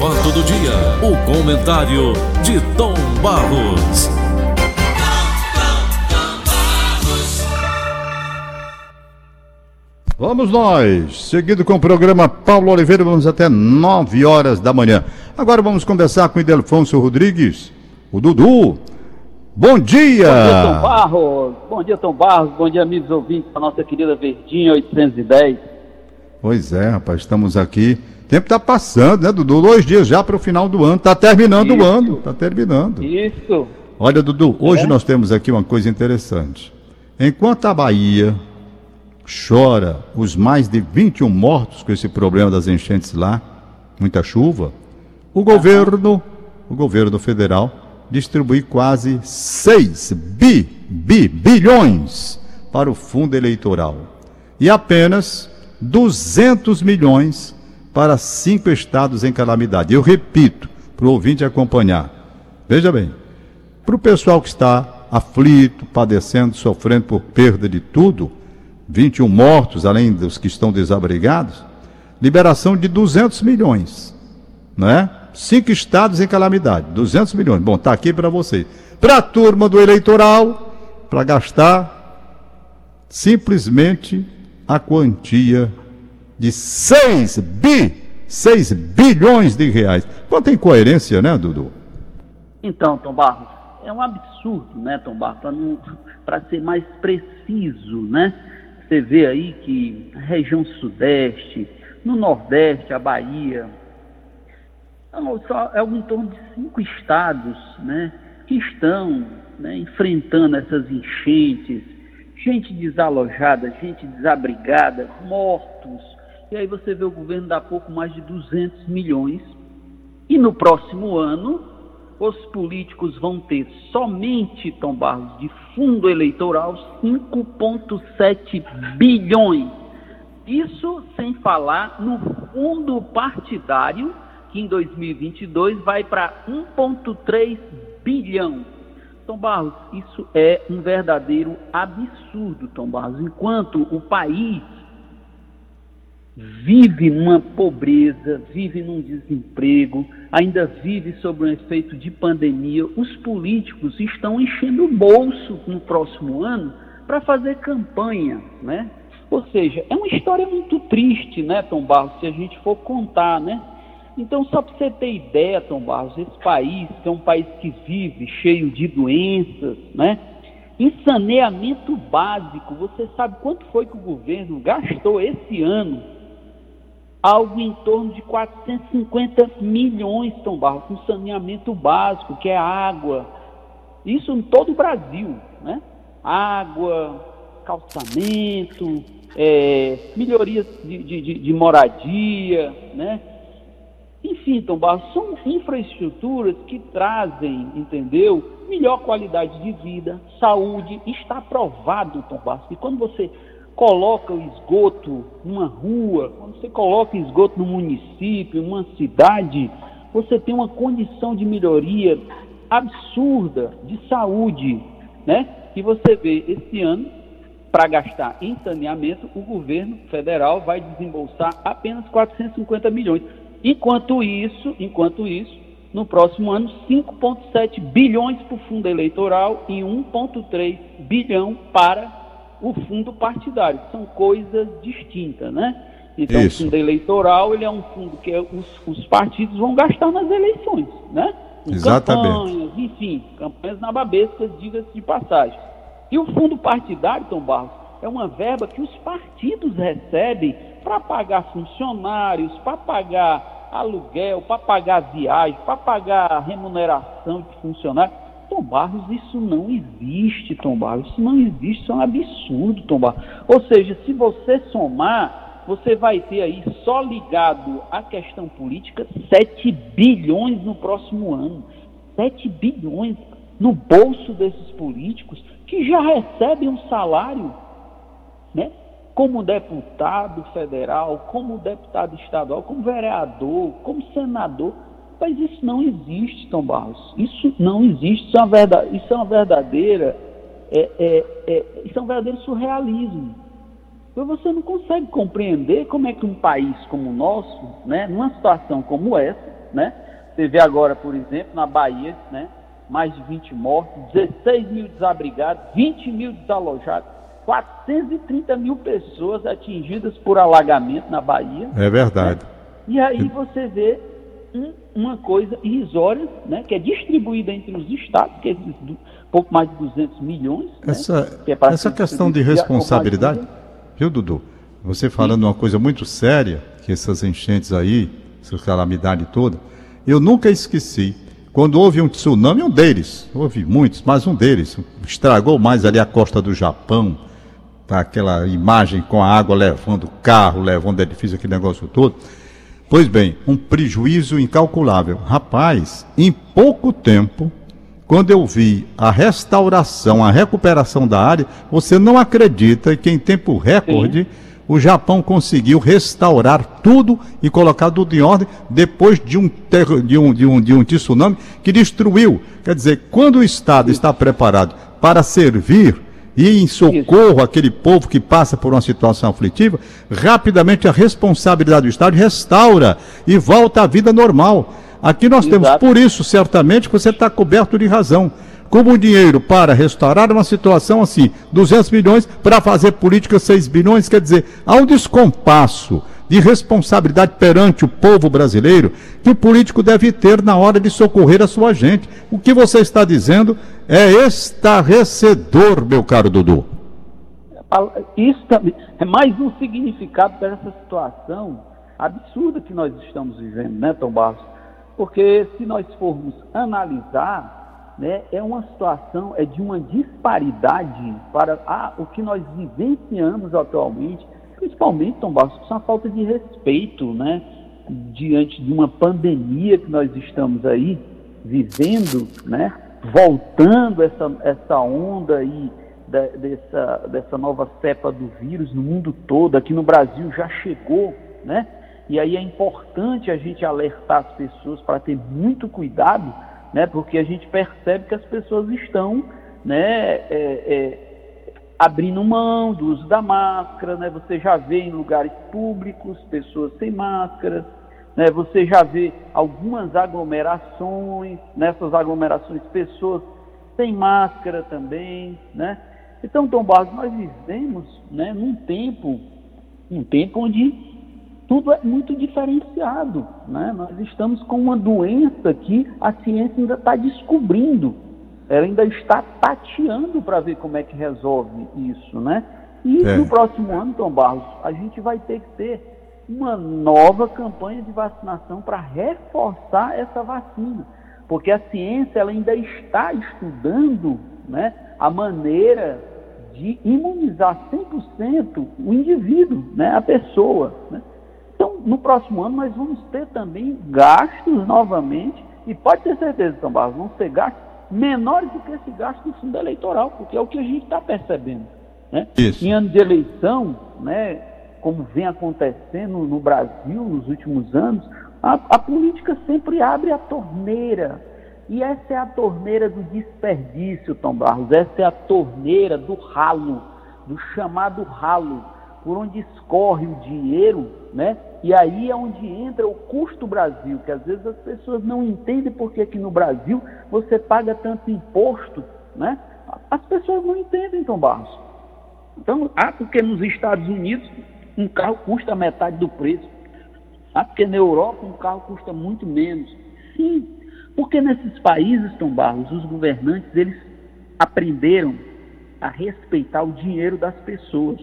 fato do dia, o comentário de Tom Barros. Vamos nós, seguido com o programa Paulo Oliveira, vamos até 9 horas da manhã. Agora vamos conversar com o Idelfonso Rodrigues, o Dudu. Bom dia! Bom dia, Tom Barros. Bom dia, Tom Barros. Bom dia, amigos ouvintes da nossa querida Verdinha 810. Pois é, rapaz, estamos aqui. Tempo está passando, né, Dudu? Dois dias já para o final do ano. Está terminando Isso. o ano. Está terminando. Isso. Olha, Dudu, hoje é. nós temos aqui uma coisa interessante. Enquanto a Bahia chora os mais de 21 mortos com esse problema das enchentes lá, muita chuva, o governo, o governo federal, distribui quase 6 bi, bi, bilhões para o fundo eleitoral e apenas 200 milhões para cinco estados em calamidade. Eu repito, para o ouvinte acompanhar. Veja bem, para o pessoal que está aflito, padecendo, sofrendo por perda de tudo, 21 mortos, além dos que estão desabrigados, liberação de 200 milhões, não é? Cinco estados em calamidade, 200 milhões. Bom, está aqui para vocês. Para a turma do eleitoral, para gastar simplesmente a quantia de 6 bi, 6 bilhões de reais. Quanta incoerência, né, Dudu? Então, Tom Barros, é um absurdo, né, Tom Barros, para ser mais preciso, né? Você vê aí que a região sudeste, no nordeste, a Bahia, é em torno de cinco estados né, que estão né, enfrentando essas enchentes, gente desalojada, gente desabrigada, mortos. E aí você vê o governo dar pouco mais de 200 milhões. E no próximo ano, os políticos vão ter somente, Tom Barros, de fundo eleitoral 5,7 bilhões. Isso sem falar no fundo partidário, que em 2022 vai para 1,3 bilhão. Tom Barros, isso é um verdadeiro absurdo, Tom Barros. Enquanto o país vive numa pobreza, vive num desemprego, ainda vive sob um efeito de pandemia. Os políticos estão enchendo o bolso no próximo ano para fazer campanha, né? Ou seja, é uma história muito triste, né, Tom Barros, se a gente for contar, né? Então, só para você ter ideia, Tom Barros, esse país, que é um país que vive cheio de doenças, né? Em saneamento básico, você sabe quanto foi que o governo gastou esse ano algo em torno de 450 milhões, Tom Barros, com saneamento básico, que é água. Isso em todo o Brasil, né? Água, calçamento, é, melhorias de, de, de, moradia, né? Enfim, Tom são infraestruturas que trazem, entendeu? Melhor qualidade de vida, saúde. Está provado, Tom Barros, que quando você coloca o esgoto numa rua, quando você coloca esgoto no município, numa cidade, você tem uma condição de melhoria absurda de saúde, né? E você vê esse ano, para gastar em saneamento, o governo federal vai desembolsar apenas 450 milhões. Enquanto isso, enquanto isso, no próximo ano, 5,7 bilhões para o fundo eleitoral e 1,3 bilhão para o fundo partidário. São coisas distintas, né? Então, Isso. o fundo eleitoral ele é um fundo que os, os partidos vão gastar nas eleições, né? Em Exatamente. campanhas, enfim, campanhas nababescas, diga-se de passagem. E o fundo partidário, Tom Barros, é uma verba que os partidos recebem para pagar funcionários, para pagar aluguel, para pagar viagem, para pagar remuneração de funcionários. Tom Barros, isso não existe, Tom Barros. Isso não existe, isso é um absurdo, Tom Barros. Ou seja, se você somar, você vai ter aí, só ligado à questão política, 7 bilhões no próximo ano. 7 bilhões no bolso desses políticos que já recebem um salário, né? Como deputado federal, como deputado estadual, como vereador, como senador mas isso não existe, Tom Barros. Isso não existe. Isso é uma, verdade, isso é uma verdadeira. É, é, é, isso é um verdadeiro surrealismo. Então você não consegue compreender como é que um país como o nosso, né, numa situação como essa, né? Você vê agora, por exemplo, na Bahia, né? Mais de 20 mortos, 16 mil desabrigados, 20 mil desalojados, 430 mil pessoas atingidas por alagamento na Bahia. É verdade. Né? E aí você vê um, uma coisa irrisória, né, que é distribuída entre os estados, que é pouco mais de 200 milhões. Né, essa, né, que é essa questão de responsabilidade, viu, Dudu? Você falando Sim. uma coisa muito séria, que essas enchentes aí, essa calamidade toda, eu nunca esqueci. Quando houve um tsunami, um deles, houve muitos, mas um deles, estragou mais ali a costa do Japão, tá, aquela imagem com a água levando carro, levando edifício, aquele negócio todo. Pois bem, um prejuízo incalculável. Rapaz, em pouco tempo, quando eu vi a restauração, a recuperação da área, você não acredita que em tempo recorde Sim. o Japão conseguiu restaurar tudo e colocar tudo em ordem depois de um, de um, de um, de um tsunami que destruiu. Quer dizer, quando o Estado está preparado para servir e em socorro àquele povo que passa por uma situação aflitiva, rapidamente a responsabilidade do Estado restaura e volta à vida normal. Aqui nós Exato. temos, por isso, certamente, que você está coberto de razão. Como o dinheiro para restaurar uma situação assim, 200 milhões para fazer política 6 bilhões, quer dizer, há um descompasso de responsabilidade perante o povo brasileiro que o político deve ter na hora de socorrer a sua gente. O que você está dizendo é estarrecedor, meu caro Dudu. Isso também é mais um significado para essa situação absurda que nós estamos vivendo, né, Tom Barros? Porque se nós formos analisar, né, é uma situação, é de uma disparidade para ah, o que nós vivenciamos atualmente principalmente, Tom Barros, com a falta de respeito, né? Diante de uma pandemia que nós estamos aí vivendo, né? Voltando essa, essa onda aí da, dessa, dessa nova cepa do vírus no mundo todo, aqui no Brasil já chegou, né? E aí é importante a gente alertar as pessoas para ter muito cuidado, né? Porque a gente percebe que as pessoas estão, né? É, é, abrindo mão do uso da máscara, né? Você já vê em lugares públicos pessoas sem máscara, né? Você já vê algumas aglomerações, nessas aglomerações pessoas sem máscara também, né? Então, Tom Barros, nós vivemos, né, num tempo, um tempo onde tudo é muito diferenciado, né? Nós estamos com uma doença que a ciência ainda está descobrindo, ela ainda está tateando para ver como é que resolve isso, né? E é. no próximo ano, Tom Barros, a gente vai ter que ter uma nova campanha de vacinação para reforçar essa vacina, porque a ciência ela ainda está estudando, né, a maneira de imunizar 100% o indivíduo, né, a pessoa, né? Então, no próximo ano nós vamos ter também gastos novamente e pode ter certeza, Tom Barros, vão ser gastos menores do que esse gasto do fundo eleitoral, porque é o que a gente está percebendo. Né? Em ano de eleição, né, como vem acontecendo no Brasil nos últimos anos, a, a política sempre abre a torneira. E essa é a torneira do desperdício, Tom Barros, essa é a torneira do ralo, do chamado ralo por onde escorre o dinheiro, né? E aí é onde entra o custo Brasil, que às vezes as pessoas não entendem porque aqui no Brasil você paga tanto imposto, né? As pessoas não entendem, Tom Barros. Então, ah, porque nos Estados Unidos um carro custa metade do preço. Ah, porque na Europa um carro custa muito menos. Sim, porque nesses países, Tom Barros, os governantes, eles aprenderam a respeitar o dinheiro das pessoas.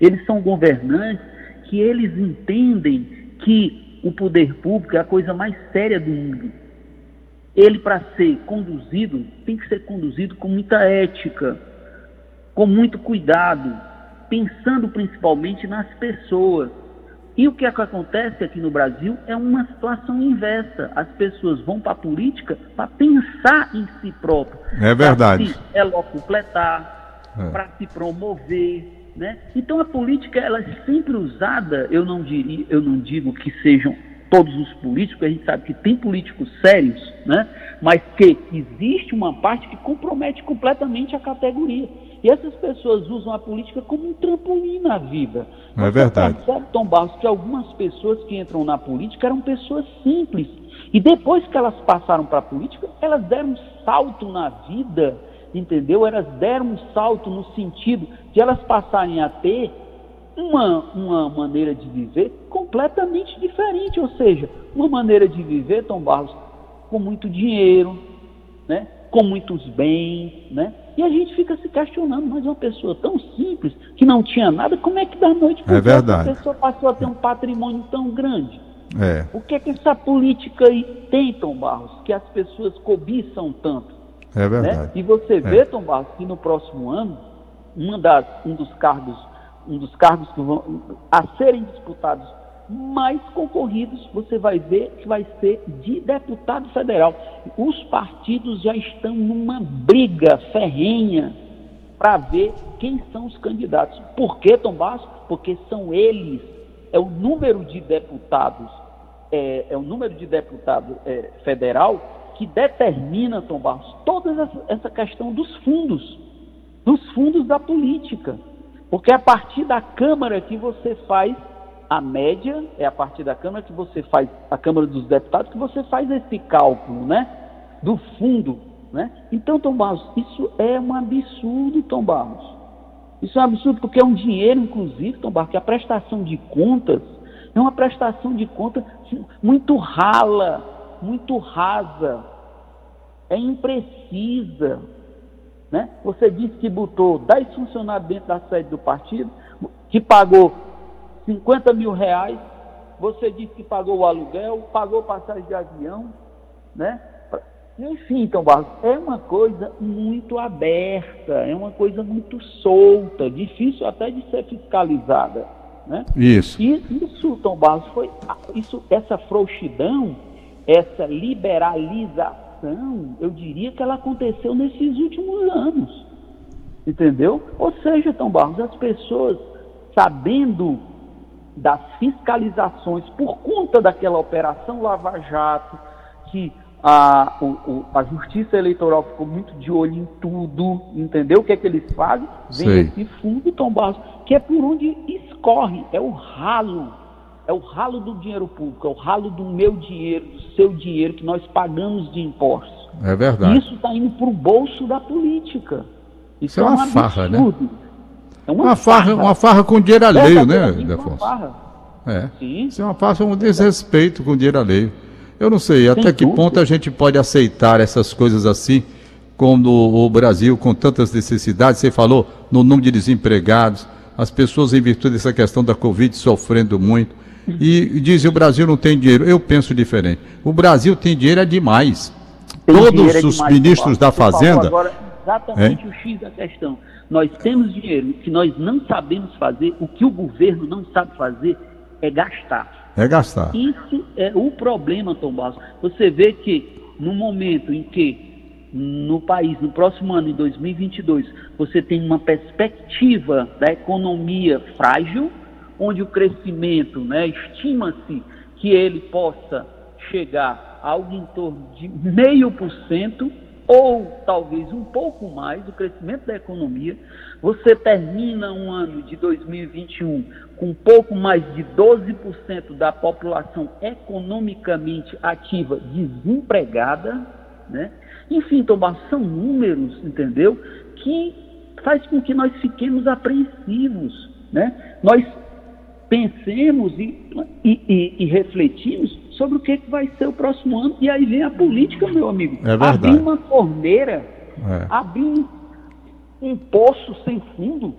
Eles são governantes que eles entendem que o poder público é a coisa mais séria do mundo. Ele, para ser conduzido, tem que ser conduzido com muita ética, com muito cuidado, pensando principalmente nas pessoas. E o que, é que acontece aqui no Brasil é uma situação inversa. As pessoas vão para a política para pensar em si próprio. É verdade. Para se elocupletar, é. para se promover, né? Então a política ela é sempre usada, eu não, diria, eu não digo que sejam todos os políticos, a gente sabe que tem políticos sérios, né? mas que existe uma parte que compromete completamente a categoria. E essas pessoas usam a política como um trampolim na vida. É verdade. Percebe, Tom Barros, que algumas pessoas que entram na política eram pessoas simples. E depois que elas passaram para a política, elas deram um salto na vida, entendeu? Elas deram um salto no sentido de elas passarem a ter uma, uma maneira de viver completamente diferente, ou seja, uma maneira de viver, Tom Barros, com muito dinheiro, né? com muitos bens, né? E a gente fica se questionando, mas uma pessoa tão simples, que não tinha nada, como é que da noite para é verdade. a pessoa passou a ter um patrimônio tão grande? É. O que é que essa política aí tem, Tom Barros, que as pessoas cobiçam tanto? É verdade. Né? E você é. vê, Tom Barros, que no próximo ano, uma das, um dos cargos, um dos cargos que vão a serem disputados mais concorridos, você vai ver que vai ser de deputado federal. Os partidos já estão numa briga ferrenha para ver quem são os candidatos. Por que, Tom Barros? Porque são eles, é o número de deputados, é, é o número de deputado é, federal que determina, Tom Barros, toda essa questão dos fundos, dos fundos da política. Porque é a partir da Câmara que você faz a média, é a partir da Câmara que você faz, a Câmara dos Deputados, que você faz esse cálculo, né? Do fundo, né? Então, Tom Barros, isso é um absurdo, Tom Barros. Isso é um absurdo porque é um dinheiro, inclusive, Tom Barros, que a prestação de contas é uma prestação de contas muito rala, muito rasa, é imprecisa. Né? Você disse que botou 10 funcionários dentro da sede do partido, que pagou 50 mil reais, você disse que pagou o aluguel, pagou passagem de avião, né? Enfim, então, Barros, é uma coisa muito aberta, é uma coisa muito solta, difícil até de ser fiscalizada. Né? Isso. E isso, Tom Barros, foi isso, essa frouxidão, essa liberalização, eu diria que ela aconteceu nesses últimos anos. Entendeu? Ou seja, Tom Barros, as pessoas sabendo das fiscalizações por conta daquela operação Lava Jato, que a, o, a Justiça Eleitoral ficou muito de olho em tudo, entendeu? O que é que eles fazem? Vem Sei. esse fundo, Tom Barros, que é por onde escorre, é o ralo, é o ralo do dinheiro público, é o ralo do meu dinheiro, do seu dinheiro que nós pagamos de impostos. É verdade. Isso está indo para o bolso da política. Isso, Isso é, é uma um farra, né? É uma, uma farra, farra, uma farra com dinheiro alheio, né, Defonso? É. Sim. Isso é uma farra, um desrespeito com dinheiro alheio. Eu não sei até que ponto a gente pode aceitar essas coisas assim, quando o Brasil, com tantas necessidades, você falou no número de desempregados, as pessoas, em virtude dessa questão da Covid, sofrendo muito. E dizem o Brasil não tem dinheiro. Eu penso diferente. O Brasil tem dinheiro é demais. Tem Todos é os demais, ministros da Fazenda. Agora, exatamente o X da questão. Nós temos dinheiro que nós não sabemos fazer, o que o governo não sabe fazer é gastar. É gastar. Isso é o problema, Tom Barros. Você vê que no momento em que no país, no próximo ano, em 2022, você tem uma perspectiva da economia frágil, onde o crescimento, né, estima-se que ele possa chegar a algo em torno de meio por cento, ou talvez um pouco mais, o crescimento da economia. Você termina um ano de 2021 com um pouco mais de 12% da população economicamente ativa desempregada, né? Enfim, Tomás, são números, entendeu? Que faz com que nós fiquemos apreensivos, né? Nós pensemos e, e, e, e refletimos sobre o que, que vai ser o próximo ano. E aí vem a política, meu amigo. É verdade. Abrir uma torneira, é. abrir um, um poço sem fundo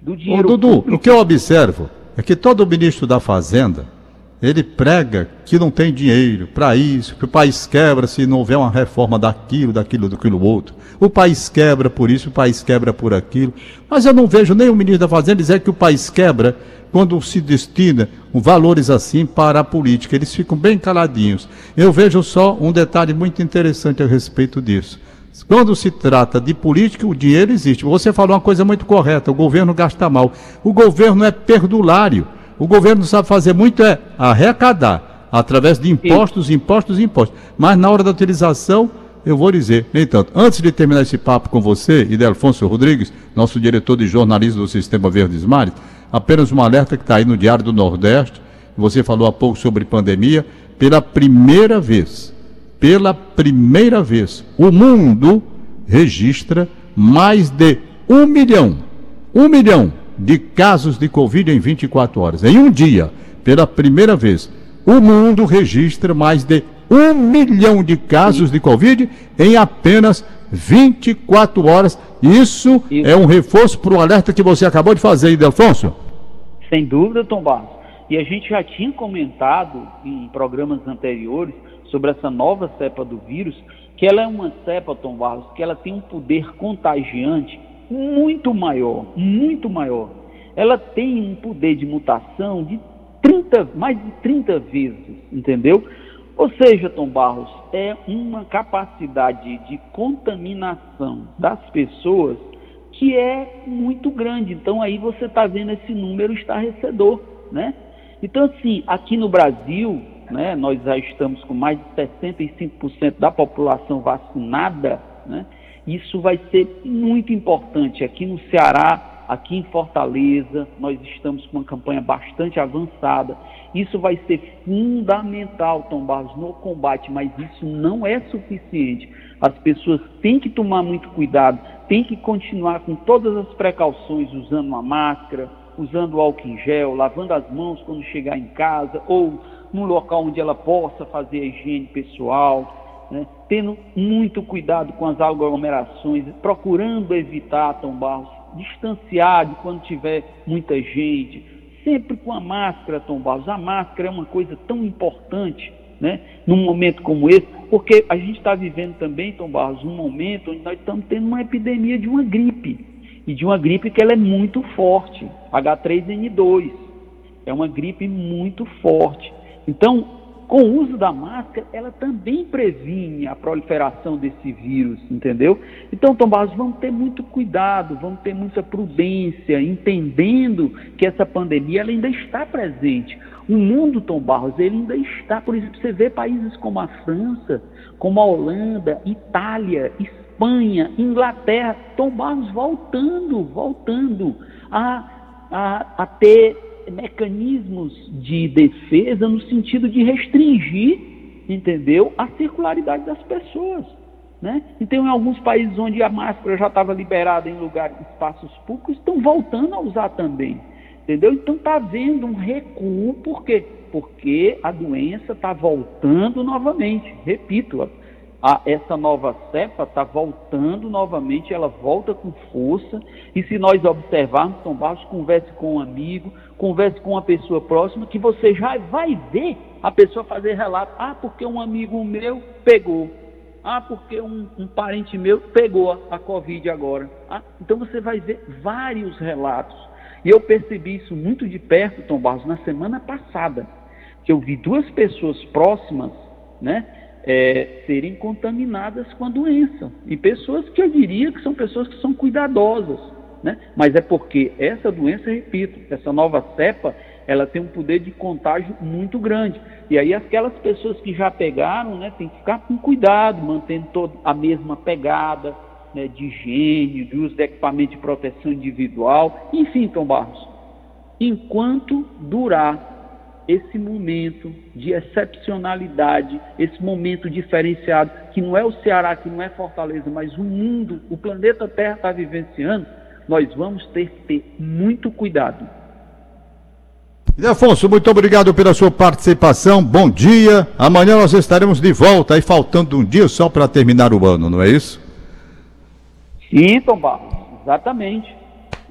do dinheiro. Ô, Dudu, público. o que eu observo é que todo ministro da Fazenda ele prega que não tem dinheiro para isso, que o país quebra se não houver uma reforma daquilo, daquilo, daquilo outro. O país quebra por isso, o país quebra por aquilo. Mas eu não vejo nenhum ministro da Fazenda dizer que o país quebra quando se destina valores assim para a política. Eles ficam bem caladinhos. Eu vejo só um detalhe muito interessante a respeito disso. Quando se trata de política, o dinheiro existe. Você falou uma coisa muito correta: o governo gasta mal. O governo é perdulário. O governo sabe fazer muito é arrecadar através de impostos, impostos, impostos. Mas na hora da utilização eu vou dizer, nem tanto. Antes de terminar esse papo com você e de Alfonso Rodrigues, nosso diretor de jornalismo do Sistema Verdes Mares, apenas um alerta que está aí no Diário do Nordeste. Você falou há pouco sobre pandemia. Pela primeira vez, pela primeira vez, o mundo registra mais de um milhão, um milhão de casos de Covid em 24 horas. Em um dia, pela primeira vez, o mundo registra mais de um milhão de casos de Covid em apenas 24 horas. Isso, Isso. é um reforço para o alerta que você acabou de fazer, Idelfonso? Sem dúvida, Tom Barros. E a gente já tinha comentado em programas anteriores sobre essa nova cepa do vírus, que ela é uma cepa, Tom Barros, que ela tem um poder contagiante muito maior, muito maior. Ela tem um poder de mutação de 30, mais de 30 vezes, entendeu? Ou seja, Tom Barros, é uma capacidade de contaminação das pessoas que é muito grande. Então aí você está vendo esse número estarrecedor, né? Então assim, aqui no Brasil, né, nós já estamos com mais de 65% da população vacinada, né? Isso vai ser muito importante aqui no Ceará Aqui em Fortaleza, nós estamos com uma campanha bastante avançada. Isso vai ser fundamental, Tom Barros, no combate, mas isso não é suficiente. As pessoas têm que tomar muito cuidado, têm que continuar com todas as precauções, usando uma máscara, usando álcool em gel, lavando as mãos quando chegar em casa ou num local onde ela possa fazer a higiene pessoal, né? tendo muito cuidado com as aglomerações, procurando evitar, Tom Barros, distanciar de quando tiver muita gente, sempre com a máscara, Tom Barros. A máscara é uma coisa tão importante, né, num momento como esse, porque a gente está vivendo também, Tom Barros, um momento onde nós estamos tendo uma epidemia de uma gripe, e de uma gripe que ela é muito forte, H3N2. É uma gripe muito forte. Então, com o uso da máscara, ela também previne a proliferação desse vírus, entendeu? Então, Tom Barros, vamos ter muito cuidado, vamos ter muita prudência, entendendo que essa pandemia ela ainda está presente. O mundo, Tom Barros, ele ainda está, por exemplo, você vê países como a França, como a Holanda, Itália, Espanha, Inglaterra, Tom Barros voltando, voltando a, a, a ter mecanismos de defesa no sentido de restringir, entendeu, a circularidade das pessoas. Né? Então, em alguns países onde a máscara já estava liberada em lugares, espaços públicos, estão voltando a usar também. Entendeu? Então está havendo um recuo, por quê? Porque a doença está voltando novamente. Repito, a, essa nova cepa está voltando novamente, ela volta com força. E se nós observarmos, Tom Barros, converse com um amigo, converse com uma pessoa próxima, que você já vai ver a pessoa fazer relato. Ah, porque um amigo meu pegou. Ah, porque um, um parente meu pegou a, a Covid agora. Ah, então você vai ver vários relatos. E eu percebi isso muito de perto, Tom Barros, na semana passada, que eu vi duas pessoas próximas, né? É, serem contaminadas com a doença. E pessoas que eu diria que são pessoas que são cuidadosas, né? Mas é porque essa doença, repito, essa nova cepa, ela tem um poder de contágio muito grande. E aí aquelas pessoas que já pegaram, né, tem que ficar com cuidado, mantendo toda a mesma pegada né, de higiene, de uso de equipamento de proteção individual, enfim, Tom Barros. Enquanto durar esse momento de excepcionalidade, esse momento diferenciado, que não é o Ceará, que não é Fortaleza, mas o mundo, o planeta Terra está vivenciando, nós vamos ter que ter muito cuidado. Afonso, muito obrigado pela sua participação. Bom dia. Amanhã nós estaremos de volta, aí faltando um dia só para terminar o ano, não é isso? Sim, Tom Barros, exatamente.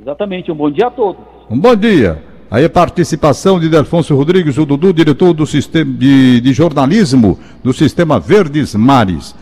Exatamente. Um bom dia a todos. Um bom dia. Aí participação de Delfonso Rodrigues, o Dudu, diretor do sistema de, de jornalismo do Sistema Verdes Mares.